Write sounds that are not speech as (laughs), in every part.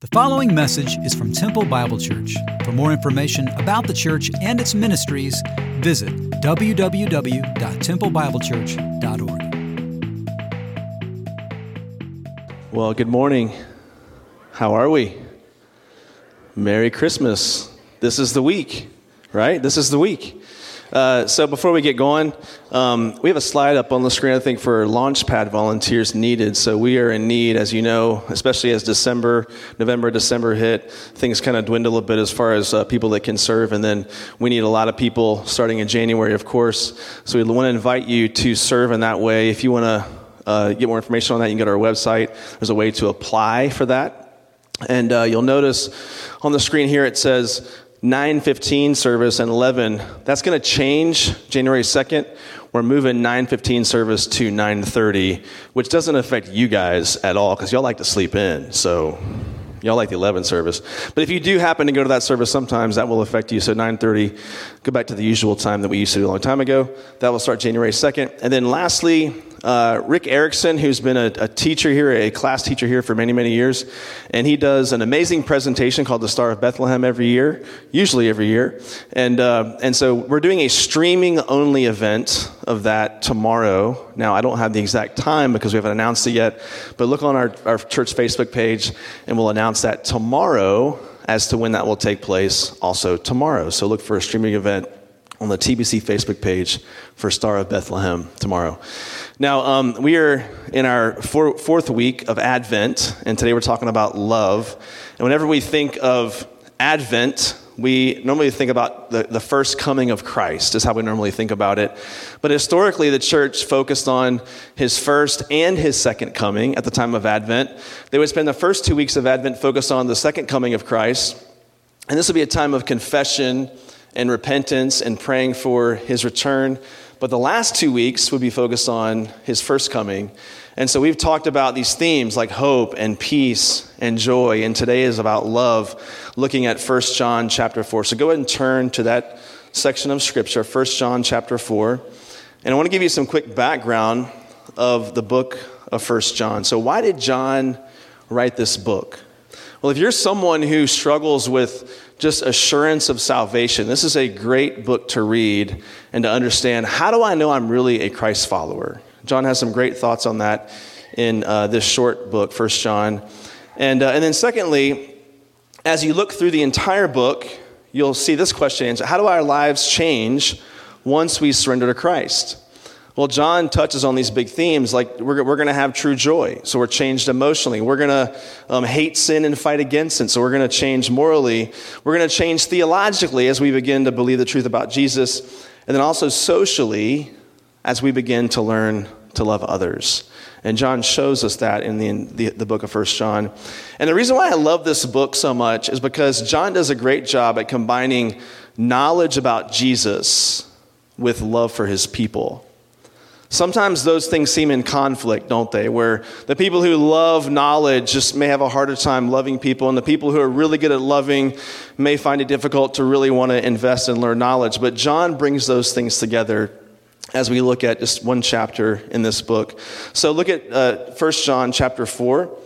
The following message is from Temple Bible Church. For more information about the church and its ministries, visit www.templebiblechurch.org. Well, good morning. How are we? Merry Christmas. This is the week, right? This is the week. Uh, so before we get going, um, we have a slide up on the screen, I think, for Launchpad volunteers needed. So we are in need, as you know, especially as December, November, December hit, things kind of dwindle a bit as far as uh, people that can serve. And then we need a lot of people starting in January, of course. So we want to invite you to serve in that way. If you want to uh, get more information on that, you can go to our website. There's a way to apply for that. And uh, you'll notice on the screen here it says 9:15 service and 11. That's going to change January 2nd. We're moving 9:15 service to 9:30, which doesn't affect you guys at all cuz y'all like to sleep in. So y'all like the 11 service. But if you do happen to go to that service sometimes that will affect you. So 9:30 go back to the usual time that we used to do a long time ago. That will start January 2nd. And then lastly, uh, Rick Erickson, who's been a, a, teacher here, a class teacher here for many, many years, and he does an amazing presentation called the Star of Bethlehem every year, usually every year. And, uh, and so we're doing a streaming only event of that tomorrow. Now, I don't have the exact time because we haven't announced it yet, but look on our, our church Facebook page and we'll announce that tomorrow as to when that will take place also tomorrow. So look for a streaming event on the TBC Facebook page for Star of Bethlehem tomorrow. Now, um, we are in our four, fourth week of Advent, and today we're talking about love. And whenever we think of Advent, we normally think about the, the first coming of Christ, is how we normally think about it. But historically, the church focused on his first and his second coming at the time of Advent. They would spend the first two weeks of Advent focused on the second coming of Christ. And this would be a time of confession and repentance and praying for his return. But the last two weeks would be focused on his first coming. And so we've talked about these themes like hope and peace and joy. And today is about love, looking at 1 John chapter 4. So go ahead and turn to that section of scripture, 1 John chapter 4. And I want to give you some quick background of the book of 1 John. So, why did John write this book? Well, if you're someone who struggles with just assurance of salvation. This is a great book to read and to understand how do I know I'm really a Christ follower? John has some great thoughts on that in uh, this short book, First John. And, uh, and then, secondly, as you look through the entire book, you'll see this question How do our lives change once we surrender to Christ? Well, John touches on these big themes like we're, we're going to have true joy, so we're changed emotionally. We're going to um, hate sin and fight against it, so we're going to change morally. We're going to change theologically as we begin to believe the truth about Jesus, and then also socially as we begin to learn to love others. And John shows us that in the, in the, the book of First John. And the reason why I love this book so much is because John does a great job at combining knowledge about Jesus with love for his people. Sometimes those things seem in conflict, don't they? Where the people who love knowledge just may have a harder time loving people, and the people who are really good at loving may find it difficult to really want to invest and learn knowledge. But John brings those things together as we look at just one chapter in this book. So look at uh, 1 John chapter 4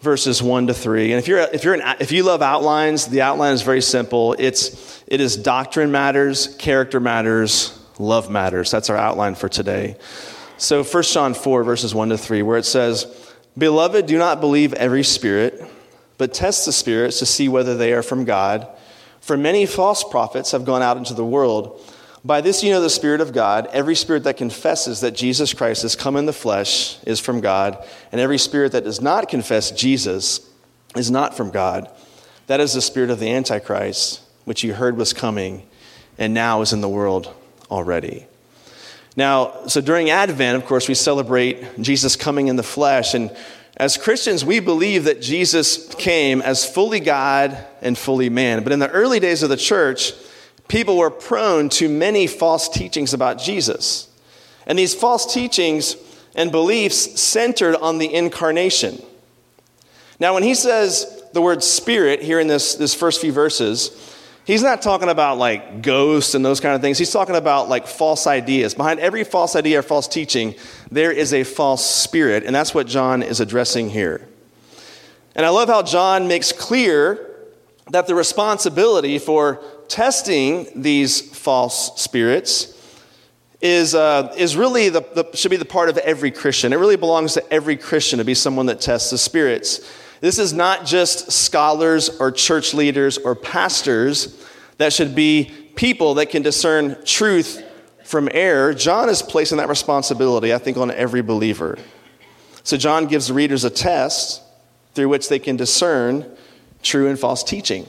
verses 1 to 3 and if you're if you're an, if you love outlines the outline is very simple it's it is doctrine matters character matters love matters. That's our outline for today. So 1 John 4, verses 1 to 3, where it says, Beloved, do not believe every spirit, but test the spirits to see whether they are from God. For many false prophets have gone out into the world. By this you know the Spirit of God. Every spirit that confesses that Jesus Christ has come in the flesh is from God, and every spirit that does not confess Jesus is not from God. That is the spirit of the Antichrist, which you heard was coming, and now is in the world already. Now, so during Advent, of course, we celebrate Jesus coming in the flesh. And as Christians, we believe that Jesus came as fully God and fully man. But in the early days of the church, people were prone to many false teachings about Jesus. And these false teachings and beliefs centered on the incarnation. Now, when he says the word spirit here in this, this first few verses, He's not talking about like ghosts and those kind of things. He's talking about like false ideas. Behind every false idea or false teaching, there is a false spirit, and that's what John is addressing here. And I love how John makes clear that the responsibility for testing these false spirits is, uh, is really the, the, should be the part of every Christian. It really belongs to every Christian to be someone that tests the spirits. This is not just scholars or church leaders or pastors that should be people that can discern truth from error. John is placing that responsibility, I think, on every believer. So John gives readers a test through which they can discern true and false teaching.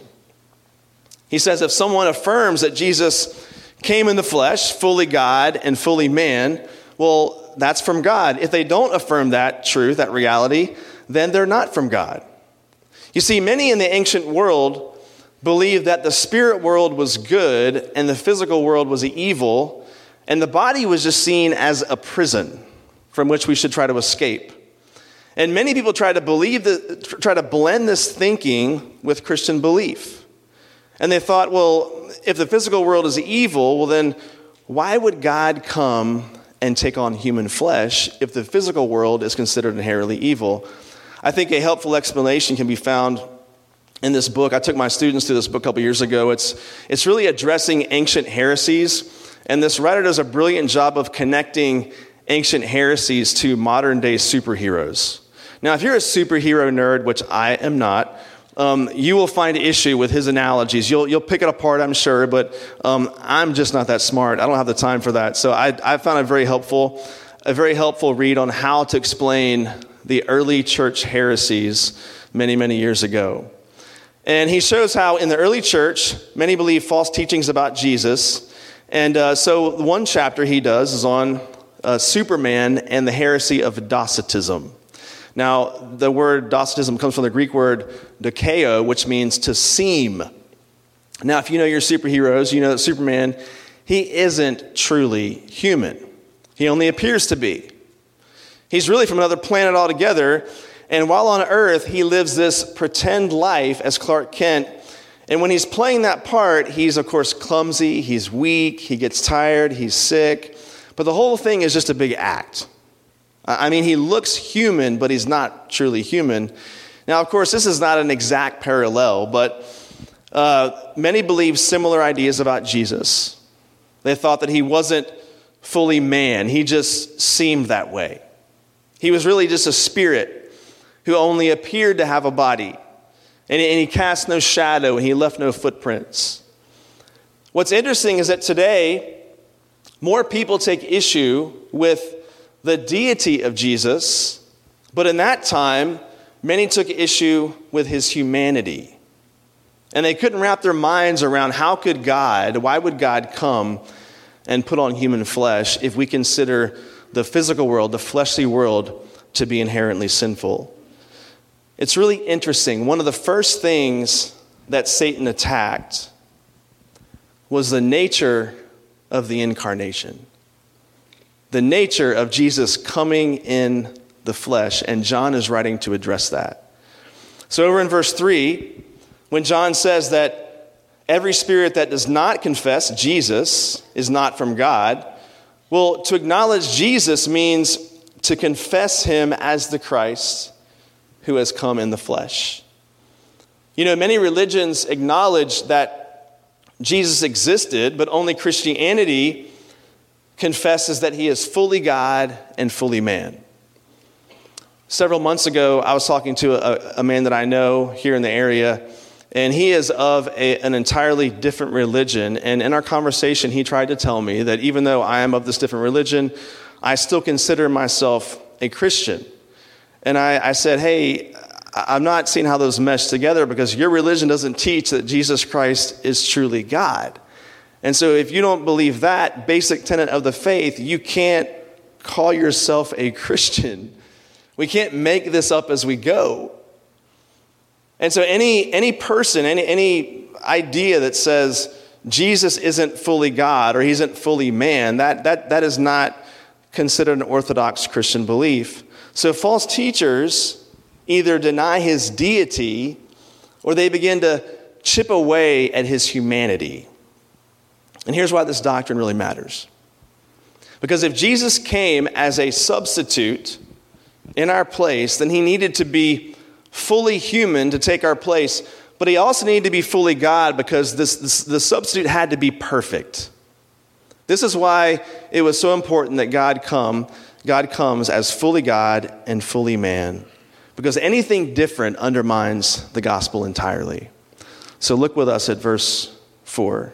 He says if someone affirms that Jesus came in the flesh, fully God and fully man, well, that's from God. If they don't affirm that truth, that reality, then they're not from God. You see, many in the ancient world believed that the spirit world was good and the physical world was evil, and the body was just seen as a prison from which we should try to escape. And many people try to believe that, try to blend this thinking with Christian belief. And they thought, well, if the physical world is evil, well, then why would God come and take on human flesh if the physical world is considered inherently evil? I think a helpful explanation can be found in this book. I took my students to this book a couple years ago. It's, it's really addressing ancient heresies. And this writer does a brilliant job of connecting ancient heresies to modern day superheroes. Now, if you're a superhero nerd, which I am not, um, you will find issue with his analogies. You'll, you'll pick it apart, I'm sure, but um, I'm just not that smart. I don't have the time for that. So I, I found it very helpful, a very helpful read on how to explain the early church heresies many, many years ago. And he shows how in the early church, many believe false teachings about Jesus. And uh, so one chapter he does is on uh, Superman and the heresy of Docetism. Now, the word Docetism comes from the Greek word dokeo, which means to seem. Now, if you know your superheroes, you know that Superman, he isn't truly human. He only appears to be. He's really from another planet altogether. And while on Earth, he lives this pretend life as Clark Kent. And when he's playing that part, he's, of course, clumsy, he's weak, he gets tired, he's sick. But the whole thing is just a big act. I mean, he looks human, but he's not truly human. Now, of course, this is not an exact parallel, but uh, many believe similar ideas about Jesus. They thought that he wasn't fully man, he just seemed that way. He was really just a spirit who only appeared to have a body, and he cast no shadow and he left no footprints. What's interesting is that today, more people take issue with the deity of Jesus, but in that time, many took issue with his humanity. And they couldn't wrap their minds around how could God, why would God come and put on human flesh if we consider the physical world, the fleshly world, to be inherently sinful? It's really interesting. One of the first things that Satan attacked was the nature of the incarnation the nature of Jesus coming in the flesh, and John is writing to address that. So, over in verse 3, when John says that every spirit that does not confess Jesus is not from God, well, to acknowledge Jesus means to confess him as the Christ who has come in the flesh. You know, many religions acknowledge that Jesus existed, but only Christianity confesses that he is fully God and fully man. Several months ago, I was talking to a, a man that I know here in the area, and he is of a, an entirely different religion. And in our conversation, he tried to tell me that even though I am of this different religion, I still consider myself a Christian. And I, I said, Hey, I'm not seeing how those mesh together because your religion doesn't teach that Jesus Christ is truly God. And so, if you don't believe that basic tenet of the faith, you can't call yourself a Christian. We can't make this up as we go. And so, any, any person, any, any idea that says Jesus isn't fully God or he isn't fully man, that, that, that is not considered an orthodox Christian belief. So, false teachers either deny his deity or they begin to chip away at his humanity. And here's why this doctrine really matters. Because if Jesus came as a substitute in our place, then he needed to be fully human to take our place, but he also needed to be fully God because this, this, the substitute had to be perfect. This is why it was so important that God come. God comes as fully God and fully man, because anything different undermines the gospel entirely. So look with us at verse 4.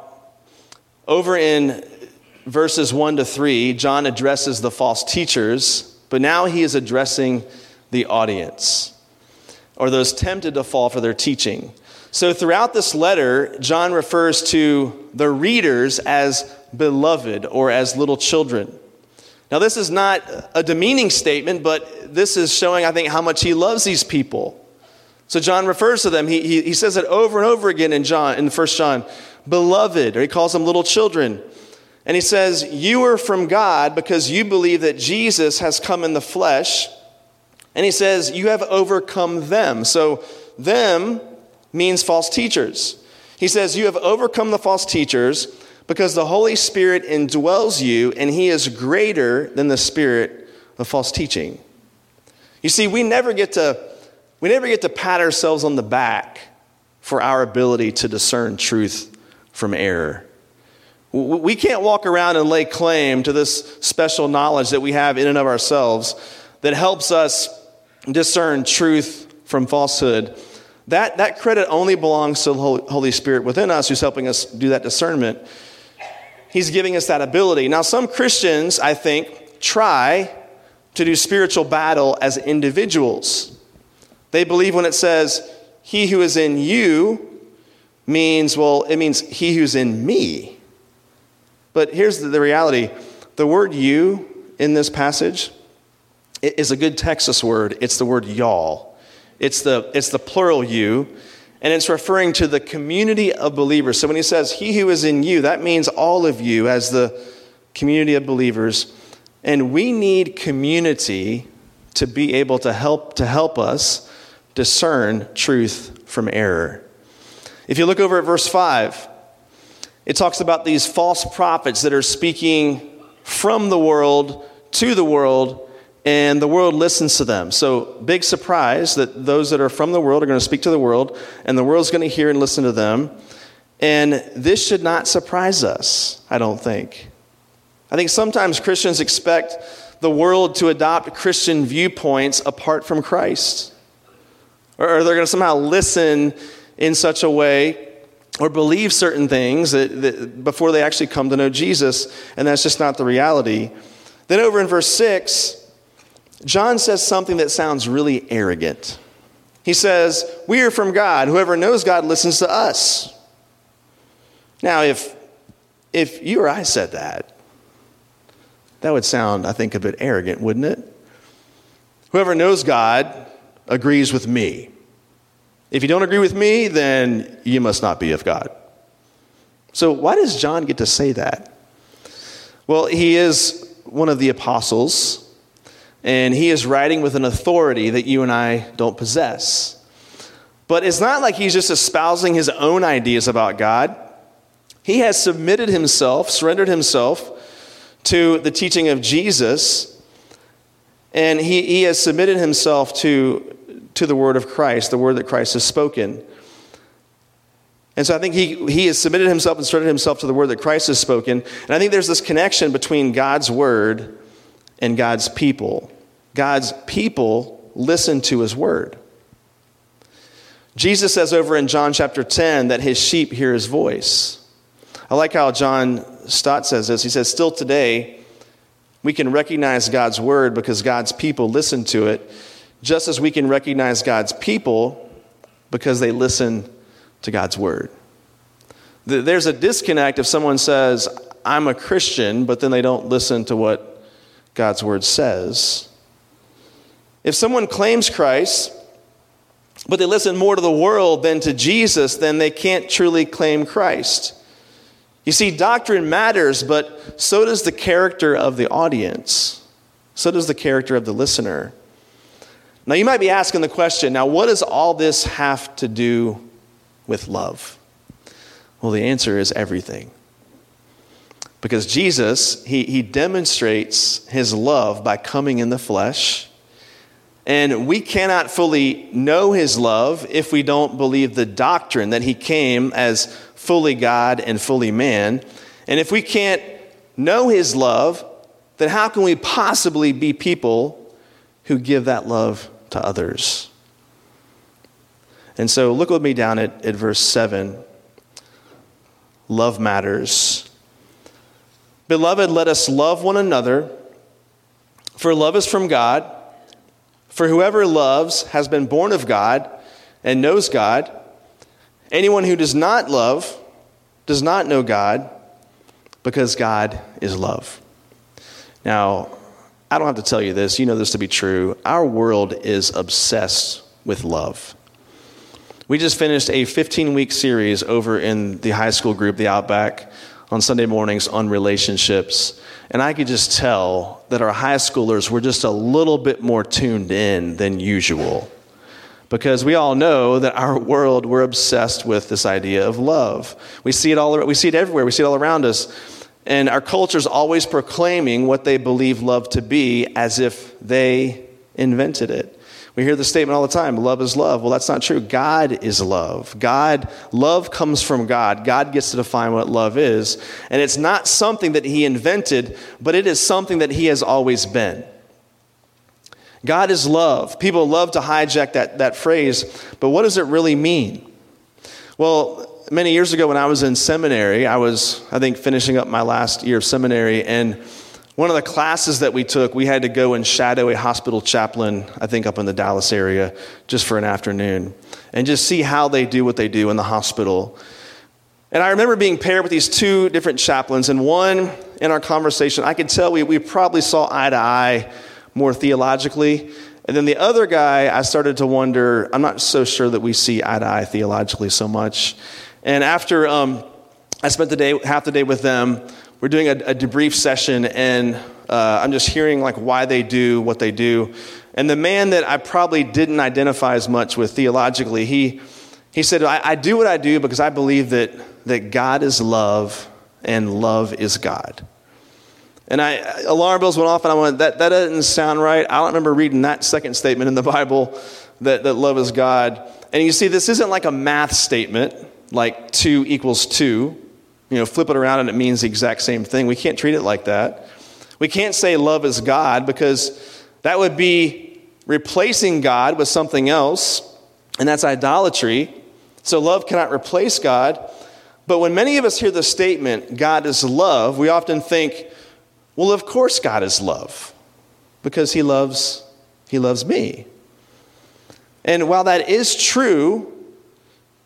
over in verses 1 to 3, John addresses the false teachers, but now he is addressing the audience or those tempted to fall for their teaching. So, throughout this letter, John refers to the readers as beloved or as little children. Now, this is not a demeaning statement, but this is showing, I think, how much he loves these people. So, John refers to them. He, he, he says it over and over again in John, in 1 John, beloved, or he calls them little children. And he says, You are from God because you believe that Jesus has come in the flesh. And he says, You have overcome them. So, them means false teachers. He says, You have overcome the false teachers because the Holy Spirit indwells you, and he is greater than the spirit of false teaching. You see, we never get to, we never get to pat ourselves on the back for our ability to discern truth from error. We can't walk around and lay claim to this special knowledge that we have in and of ourselves that helps us discern truth from falsehood. That, that credit only belongs to the Holy Spirit within us who's helping us do that discernment. He's giving us that ability. Now, some Christians, I think, try to do spiritual battle as individuals. They believe when it says, He who is in you means, well, it means He who's in me. But here's the reality the word you in this passage is a good Texas word. It's the word y'all. It's the, it's the plural you, and it's referring to the community of believers. So when he says, He who is in you, that means all of you as the community of believers. And we need community to be able to help, to help us discern truth from error. If you look over at verse 5, it talks about these false prophets that are speaking from the world to the world, and the world listens to them. So, big surprise that those that are from the world are going to speak to the world, and the world's going to hear and listen to them. And this should not surprise us, I don't think. I think sometimes Christians expect the world to adopt Christian viewpoints apart from Christ. Or they're going to somehow listen in such a way or believe certain things that, that, before they actually come to know Jesus, and that's just not the reality. Then over in verse 6, John says something that sounds really arrogant. He says, We are from God. Whoever knows God listens to us. Now, if, if you or I said that, that would sound, I think, a bit arrogant, wouldn't it? Whoever knows God agrees with me. If you don't agree with me, then you must not be of God. So, why does John get to say that? Well, he is one of the apostles, and he is writing with an authority that you and I don't possess. But it's not like he's just espousing his own ideas about God. He has submitted himself, surrendered himself to the teaching of Jesus, and he, he has submitted himself to to the word of Christ, the word that Christ has spoken. And so I think he, he has submitted himself and surrendered himself to the word that Christ has spoken. And I think there's this connection between God's word and God's people. God's people listen to his word. Jesus says over in John chapter 10 that his sheep hear his voice. I like how John Stott says this. He says, Still today, we can recognize God's word because God's people listen to it just as we can recognize God's people because they listen to God's word. There's a disconnect if someone says, I'm a Christian, but then they don't listen to what God's word says. If someone claims Christ but they listen more to the world than to Jesus, then they can't truly claim Christ. You see, doctrine matters, but so does the character of the audience. So does the character of the listener. Now, you might be asking the question now, what does all this have to do with love? Well, the answer is everything. Because Jesus, he, he demonstrates his love by coming in the flesh. And we cannot fully know his love if we don't believe the doctrine that he came as fully God and fully man. And if we can't know his love, then how can we possibly be people who give that love to others? And so look with me down at, at verse 7. Love matters. Beloved, let us love one another, for love is from God. For whoever loves has been born of God and knows God. Anyone who does not love does not know God, because God is love. Now, I don't have to tell you this, you know this to be true. Our world is obsessed with love. We just finished a 15 week series over in the high school group, the Outback, on Sunday mornings on relationships. And I could just tell that our high schoolers were just a little bit more tuned in than usual. Because we all know that our world, we're obsessed with this idea of love. We see it all, we see it everywhere, we see it all around us. And our culture is always proclaiming what they believe love to be as if they invented it. We hear the statement all the time love is love. Well, that's not true. God is love. God, love comes from God. God gets to define what love is. And it's not something that He invented, but it is something that He has always been. God is love. People love to hijack that, that phrase, but what does it really mean? Well, many years ago when I was in seminary, I was, I think, finishing up my last year of seminary, and one of the classes that we took, we had to go and shadow a hospital chaplain, I think up in the Dallas area, just for an afternoon, and just see how they do what they do in the hospital. And I remember being paired with these two different chaplains, and one in our conversation, I could tell we, we probably saw eye to eye more theologically. And then the other guy, I started to wonder, I'm not so sure that we see eye to eye theologically so much. And after um, I spent the day, half the day with them, we're doing a, a debrief session, and uh, I'm just hearing like why they do what they do. And the man that I probably didn't identify as much with theologically, he he said, I, I do what I do because I believe that that God is love and love is God. And I, alarm bells went off, and I went, that, that doesn't sound right. I don't remember reading that second statement in the (laughs) Bible that, that love is God. And you see, this isn't like a math statement, like two equals two you know, flip it around and it means the exact same thing. We can't treat it like that. We can't say love is God because that would be replacing God with something else, and that's idolatry. So love cannot replace God. But when many of us hear the statement, God is love, we often think, well, of course God is love because he loves he loves me. And while that is true,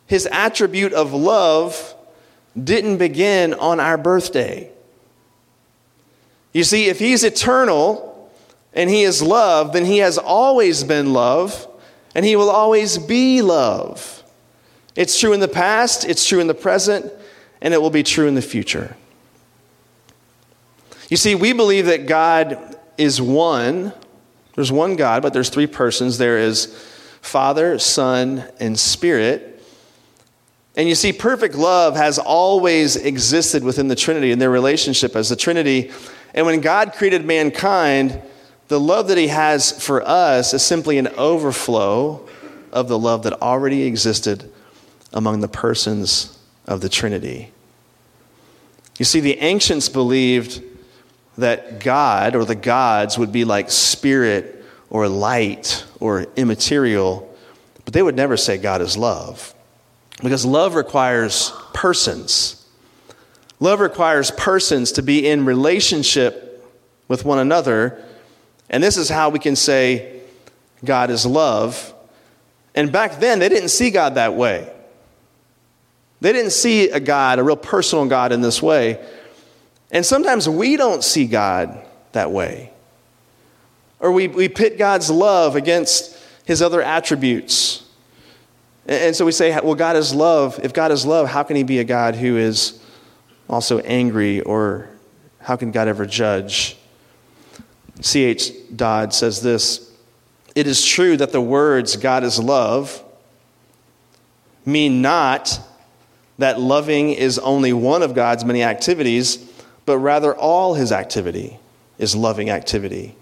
his attribute of love didn't begin on our birthday. You see, if He's eternal and He is love, then He has always been love and He will always be love. It's true in the past, it's true in the present, and it will be true in the future. You see, we believe that God is one. There's one God, but there's three persons. There is Father, Son, and Spirit. And you see, perfect love has always existed within the Trinity in their relationship as the Trinity. And when God created mankind, the love that He has for us is simply an overflow of the love that already existed among the persons of the Trinity. You see, the ancients believed that God or the gods would be like spirit or light or immaterial, but they would never say God is love. Because love requires persons. Love requires persons to be in relationship with one another. And this is how we can say God is love. And back then, they didn't see God that way. They didn't see a God, a real personal God, in this way. And sometimes we don't see God that way. Or we, we pit God's love against his other attributes. And so we say, well, God is love. If God is love, how can he be a God who is also angry, or how can God ever judge? C.H. Dodd says this It is true that the words God is love mean not that loving is only one of God's many activities, but rather all his activity is loving activity.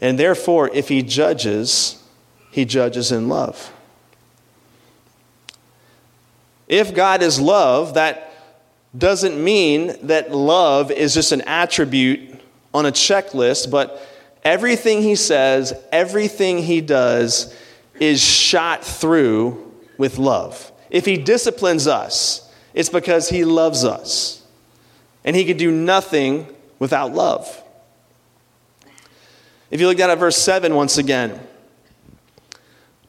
And therefore, if he judges, he judges in love. If God is love, that doesn't mean that love is just an attribute on a checklist, but everything he says, everything he does is shot through with love. If he disciplines us, it's because he loves us. And he could do nothing without love. If you look down at verse 7 once again,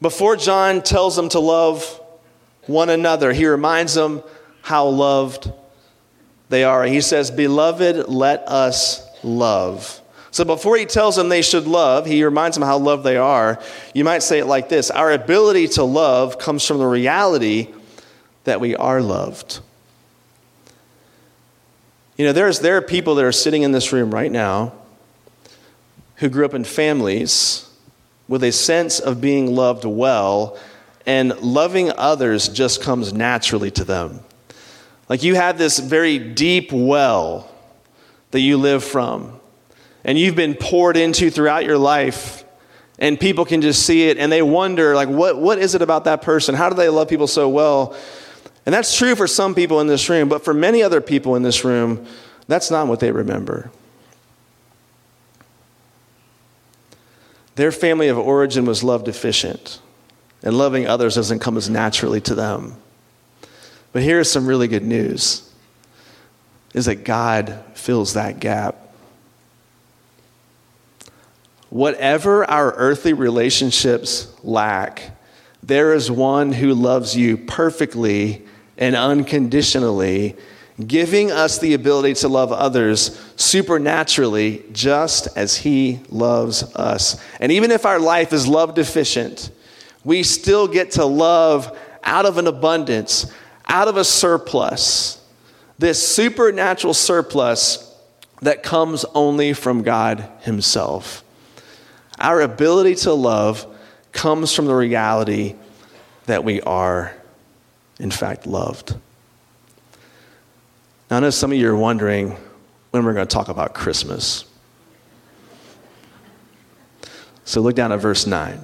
before John tells them to love one another. He reminds them how loved they are. He says, Beloved, let us love. So before he tells them they should love, he reminds them how loved they are. You might say it like this Our ability to love comes from the reality that we are loved. You know, there's, there are people that are sitting in this room right now who grew up in families with a sense of being loved well and loving others just comes naturally to them. Like you have this very deep well that you live from, and you've been poured into throughout your life, and people can just see it and they wonder, like, what, what is it about that person? How do they love people so well? And that's true for some people in this room, but for many other people in this room, that's not what they remember. Their family of origin was love deficient and loving others doesn't come as naturally to them. But here's some really good news is that God fills that gap. Whatever our earthly relationships lack, there is one who loves you perfectly and unconditionally, giving us the ability to love others supernaturally just as he loves us. And even if our life is love deficient, we still get to love out of an abundance, out of a surplus. This supernatural surplus that comes only from God Himself. Our ability to love comes from the reality that we are, in fact, loved. Now, I know some of you are wondering when we're going to talk about Christmas. So look down at verse 9.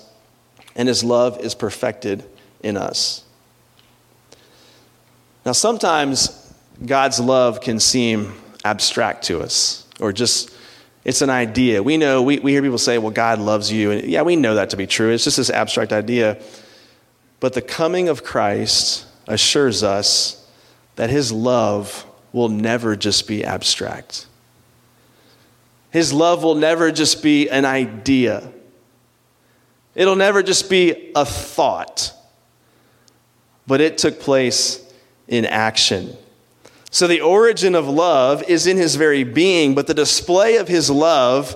and his love is perfected in us. Now, sometimes God's love can seem abstract to us, or just it's an idea. We know, we, we hear people say, well, God loves you. And yeah, we know that to be true. It's just this abstract idea. But the coming of Christ assures us that his love will never just be abstract. His love will never just be an idea. It'll never just be a thought, but it took place in action. So the origin of love is in his very being, but the display of his love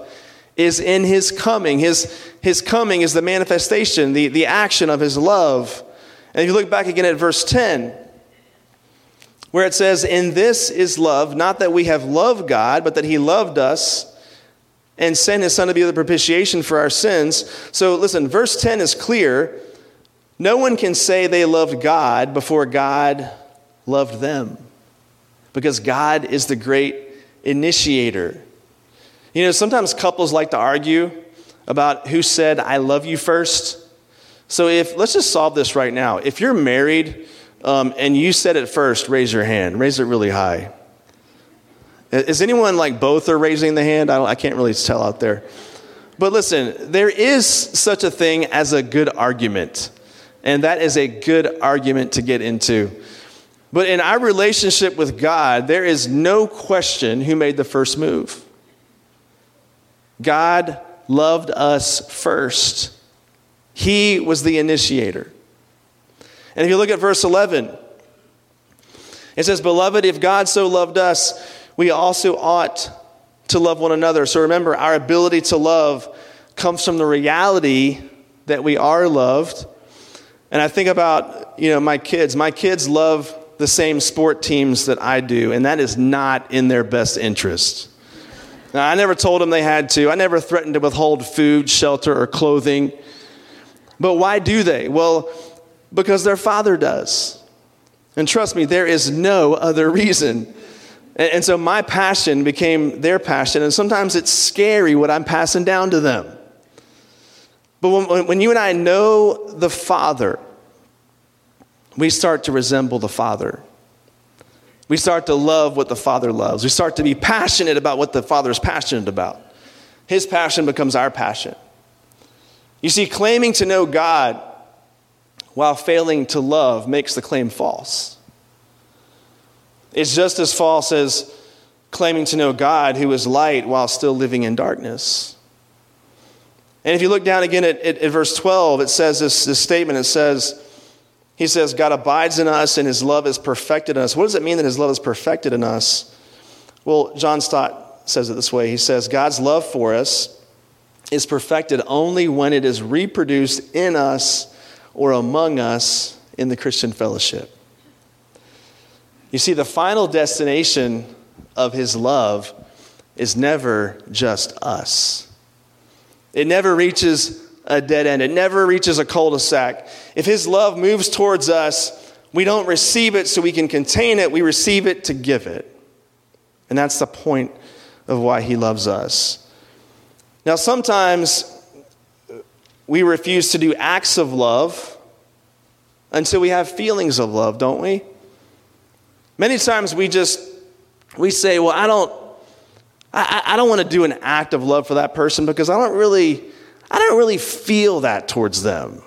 is in his coming. His, his coming is the manifestation, the, the action of his love. And if you look back again at verse 10, where it says, In this is love, not that we have loved God, but that he loved us and sent his son to be the propitiation for our sins. So listen, verse 10 is clear. No one can say they loved God before God loved them because God is the great initiator. You know, sometimes couples like to argue about who said, I love you first. So if, let's just solve this right now. If you're married um, and you said it first, raise your hand, raise it really high. Is anyone like both are raising the hand? I, I can't really tell out there. But listen, there is such a thing as a good argument. And that is a good argument to get into. But in our relationship with God, there is no question who made the first move. God loved us first, He was the initiator. And if you look at verse 11, it says, Beloved, if God so loved us, we also ought to love one another. So remember, our ability to love comes from the reality that we are loved. And I think about, you know, my kids. My kids love the same sport teams that I do, and that is not in their best interest. Now, I never told them they had to. I never threatened to withhold food, shelter, or clothing. But why do they? Well, because their father does. And trust me, there is no other (laughs) reason. And, so my passion became their passion, and sometimes it's scary what I'm passing down to them. But when, when you and I know the Father, we start to resemble the Father. We start to love what the Father loves. We start to be passionate about what the Father is passionate about. His passion becomes our passion. You see, claiming to know God while failing to love makes the claim false. It's just as false as claiming to know God who is light while still living in darkness. And if you look down again at, at, at verse 12, it says this, this statement it says, He says, God abides in us and his love is perfected in us. What does it mean that his love is perfected in us? Well, John Stott says it this way He says, God's love for us is perfected only when it is reproduced in us or among us in the Christian fellowship. You see, the final destination of his love is never just us. It never reaches a dead end, it never reaches a cul de sac. If his love moves towards us, we don't receive it so we can contain it, we receive it to give it. And that's the point of why he loves us. Now, sometimes we refuse to do acts of love until we have feelings of love, don't we? Many times we just we say, "Well, I don't I, I don't want to do an act of love for that person because I don't really I don't really feel that towards them.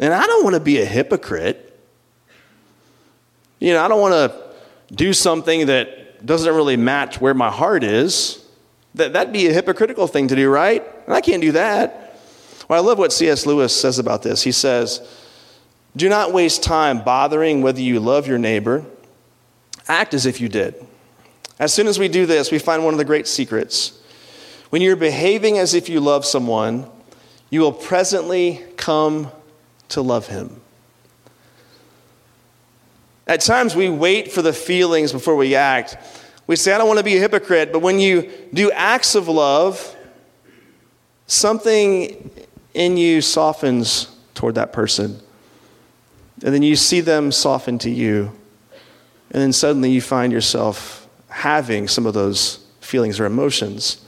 And I don't want to be a hypocrite. You know, I don't want to do something that doesn't really match where my heart is. That, that'd be a hypocritical thing to do, right? And I can't do that. Well, I love what C.S. Lewis says about this. He says, Do not waste time bothering whether you love your neighbor Act as if you did. As soon as we do this, we find one of the great secrets. When you're behaving as if you love someone, you will presently come to love him. At times, we wait for the feelings before we act. We say, I don't want to be a hypocrite, but when you do acts of love, something in you softens toward that person. And then you see them soften to you. And then suddenly you find yourself having some of those feelings or emotions.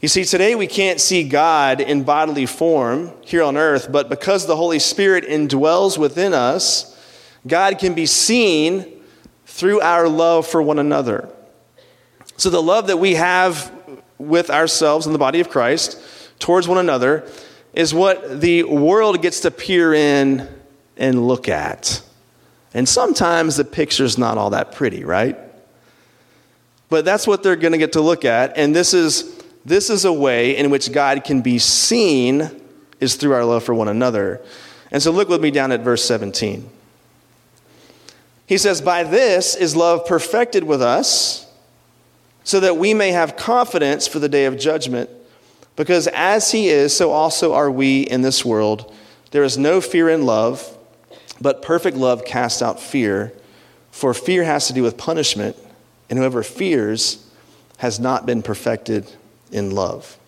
You see, today we can't see God in bodily form here on earth, but because the Holy Spirit indwells within us, God can be seen through our love for one another. So the love that we have with ourselves in the body of Christ towards one another is what the world gets to peer in and look at. And sometimes the picture's not all that pretty, right? But that's what they're going to get to look at. And this is, this is a way in which God can be seen is through our love for one another. And so look with me down at verse 17. He says, By this is love perfected with us, so that we may have confidence for the day of judgment. Because as he is, so also are we in this world. There is no fear in love but perfect love casts out fear, for fear has to do with punishment, and whoever fears has not been perfected in love.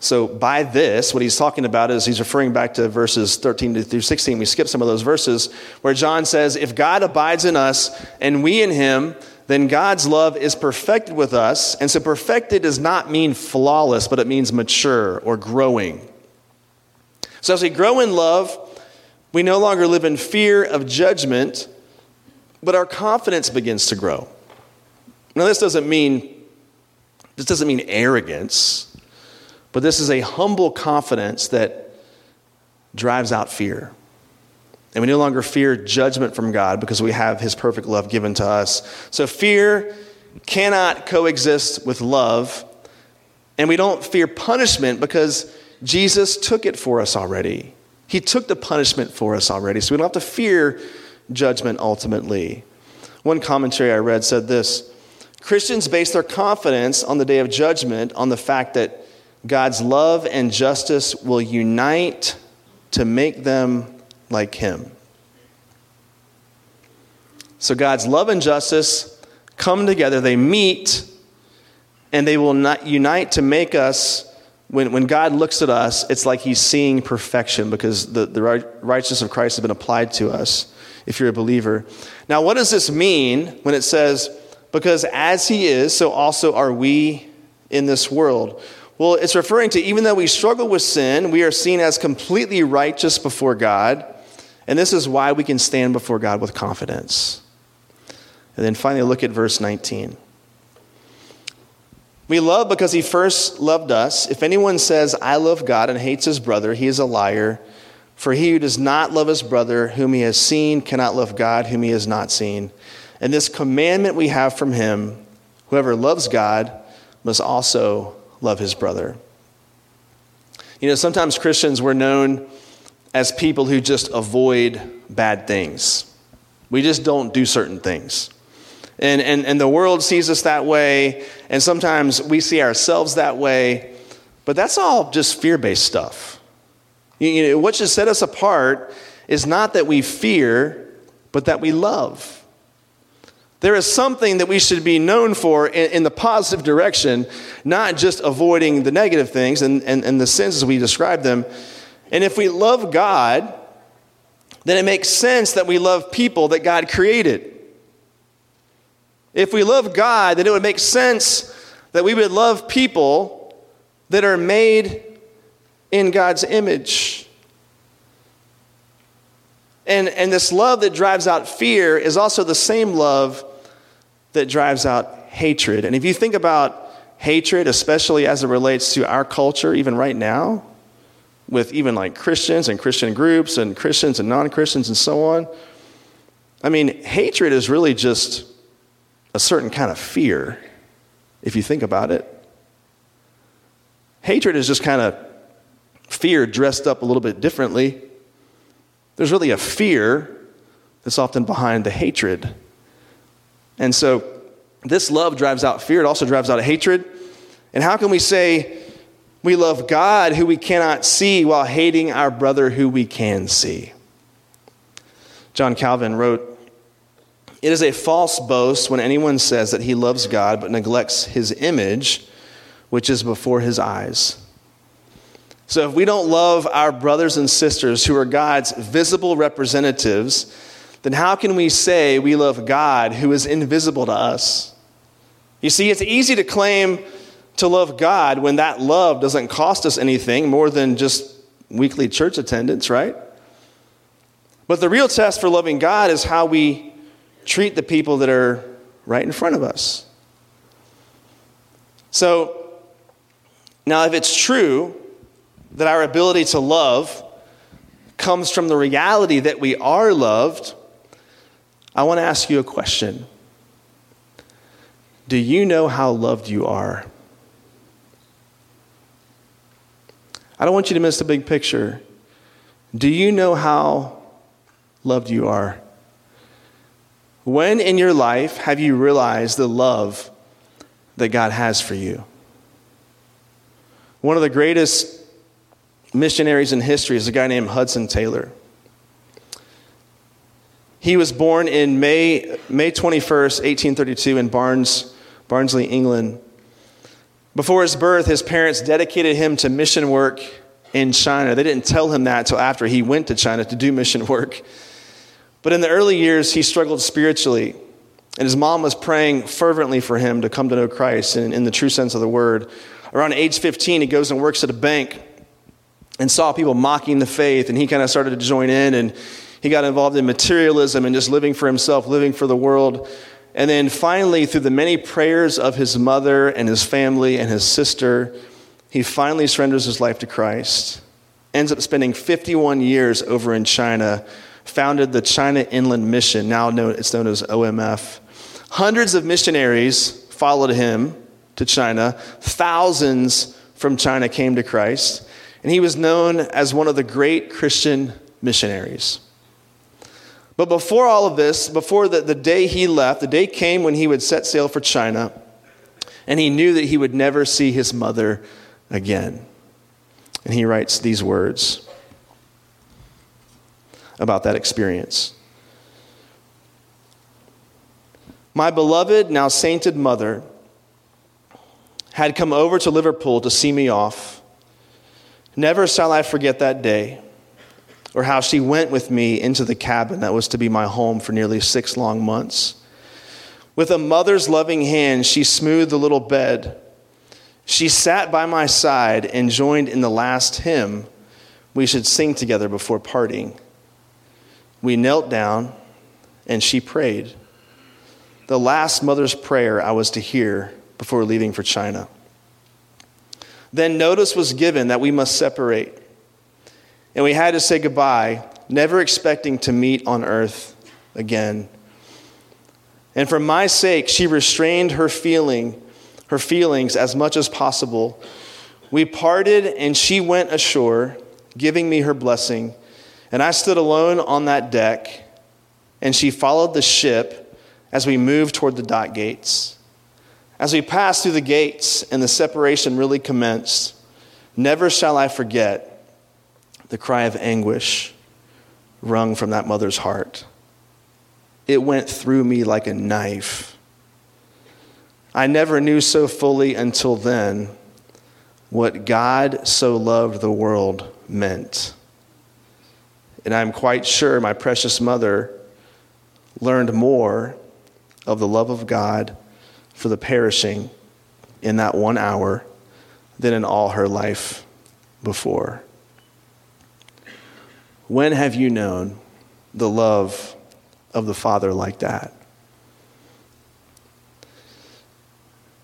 So, by this, what he's talking about is he's referring back to verses 13 through 16. We skip some of those verses where John says, If God abides in us and we in him, then God's love is perfected with us. And so, perfected does not mean flawless, but it means mature or growing. So, as we grow in love, we no longer live in fear of judgment, but our confidence begins to grow. Now, this doesn't mean this doesn't mean arrogance, but this is a humble confidence that drives out fear. And we no longer fear judgment from God because we have his perfect love given to us. So fear cannot coexist with love. And we don't fear punishment because Jesus took it for us already. He took the punishment for us already. So we don't have to fear judgment ultimately. One commentary I read said this Christians base their confidence on the day of judgment on the fact that God's love and justice will unite to make them like Him. So God's love and justice come together, they meet, and they will not unite to make us. When, when God looks at us, it's like He's seeing perfection because the, the righteousness of Christ has been applied to us if you're a believer. Now, what does this mean when it says, because as He is, so also are we in this world? Well, it's referring to even though we struggle with sin, we are seen as completely righteous before God. And this is why we can stand before God with confidence. And then finally, look at verse 19. We love because he first loved us. If anyone says, I love God and hates his brother, he is a liar. For he who does not love his brother, whom he has seen, cannot love God, whom he has not seen. And this commandment we have from him whoever loves God must also love his brother. You know, sometimes Christians were known as people who just avoid bad things. We just don't do certain things. And, and, and the world sees us that way, and sometimes we see ourselves that way, but that's all just fear based stuff. You know, what should set us apart is not that we fear, but that we love. There is something that we should be known for in, in, the positive direction, not just avoiding the negative things and, and, and the sins as we describe them. And if we love God, then it makes sense that we love people that God created. If we love God, then it would make sense that we would love people that are made in God's image. And, and this love that drives out fear is also the same love that drives out hatred. And if you think about hatred, especially as it relates to our culture, even right now, with even like Christians and Christian groups and Christians and non Christians and so on, I mean, hatred is really just a certain kind of fear, if you think about it. Hatred is just kind of fear dressed up a little bit differently. There's really a fear that's often behind the hatred. And so this love drives out fear, it also drives out hatred. And how can we say we love God who we cannot see while hating our brother who we can see? John Calvin wrote, it is a false boast when anyone says that he loves God but neglects his image, which is before his eyes. So, if we don't love our brothers and sisters who are God's visible representatives, then how can we say we love God who is invisible to us? You see, it's easy to claim to love God when that love doesn't cost us anything more than just weekly church attendance, right? But the real test for loving God is how we treat the people that are right in front of us. So, now if it's true that our ability to love comes from the reality that we are loved, I want to ask you a question. Do you know how loved you are? I don't want you to miss the big picture. Do you know how loved you are? When in your life have you realized the love that God has for you? One of the greatest missionaries in history is a guy named Hudson Taylor. He was born in May, May 21st, 1832, in Barnes, Barnsley, England. Before his birth, his parents dedicated him to mission work in China. They didn't tell him that until after he went to China to do mission work. But in the early years, he struggled spiritually. And his mom was praying fervently for him to come to know Christ in, in the true sense of the word. Around age 15, he goes and works at a bank and saw people mocking the faith, and he kind of started to join in, and he got involved in materialism and just living for himself, living for the world. And then finally, through the many prayers of his mother and his family and his sister, he finally surrenders his life to Christ. ends up spending 51 years over in China, founded the China Inland Mission, now known, it's known as OMF. Hundreds of missionaries followed him to China. Thousands from China came to Christ. And he was known as one of the great Christian missionaries. But before all of this, before the, the day he left, the day came when he would set sail for China, and he knew that he would never see his mother again. And he writes these words about that experience. My beloved, now sainted mother had come over to Liverpool to see me off. Never shall I forget that day, or how she went with me into the cabin that was to be my home for nearly six long months. With a mother's loving hand, she smoothed the little bed. She sat by my side and joined in the last hymn we should sing together before parting. We knelt down and she prayed. The last mother's prayer I was to hear before leaving for China. Then notice was given that we must separate. And we had to say goodbye, never expecting to meet on earth again. And for my sake, she restrained her feeling, her feelings as much as possible. We parted and she went ashore, giving me her blessing. And I stood alone on that deck, and she followed the ship as we moved toward the dock gates. As we passed through the gates and the separation really commenced, never shall I forget the cry of anguish wrung from that mother's heart. It went through me like a knife. I never knew so fully until then what God so loved the world meant. And I'm quite sure my precious mother learned more of the love of God for the perishing in that one hour than in all her life before. When have you known the love of the Father like that?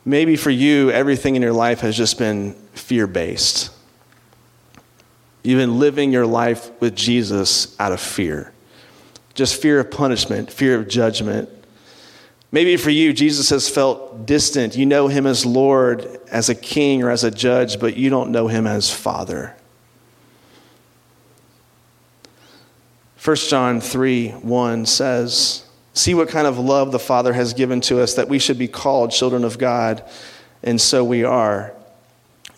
Maybe for you, everything in your life has just been fear based. You've been living your life with Jesus out of fear. Just fear of punishment, fear of judgment, Maybe for you, Jesus has felt distant. You know him as Lord, as a king, or as a judge, but you don't know him as Father. 1 John 3 1 says, See what kind of love the Father has given to us that we should be called children of God, and so we are.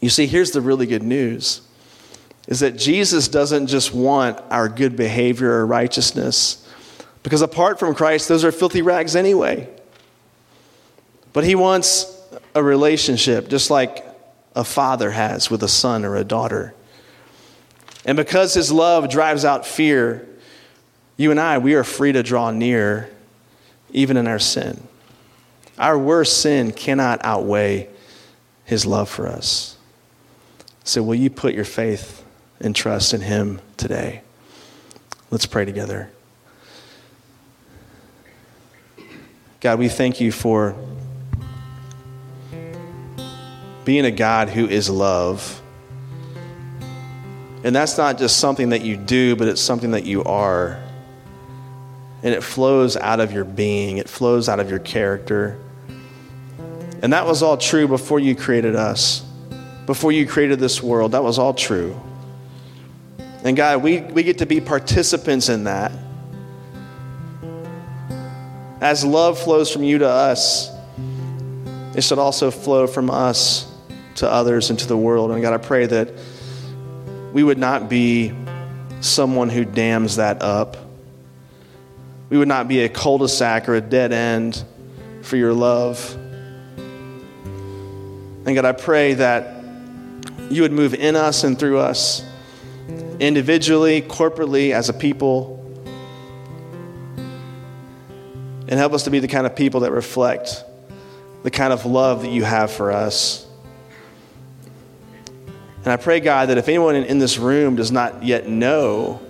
You see, here's the really good news is that Jesus doesn't just want our good behavior or righteousness, because apart from Christ, those are filthy rags anyway. But he wants a relationship just like a father has with a son or a daughter. And because his love drives out fear, you and I, we are free to draw near even in our sin. Our worst sin cannot outweigh his love for us. So, will you put your faith and trust in him today? Let's pray together. God, we thank you for being a God who is love. And that's not just something that you do, but it's something that you are. And it flows out of your being, it flows out of your character. And that was all true before you created us, before you created this world. That was all true. And God, we, we get to be participants in that. As love flows from you to us, it should also flow from us to others and to the world. And God, I pray that we would not be someone who dams that up. We would not be a cul de sac or a dead end for your love. And God, I pray that you would move in us and through us, individually, corporately, as a people, and help us to be the kind of people that reflect the kind of love that you have for us. And I pray, God, that if anyone in this room does not yet know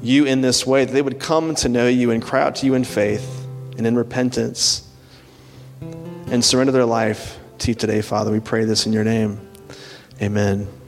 you in this way, that they would come to know you and cry out to you in faith and in repentance and surrender their life to you today, Father. We pray this in your name. Amen.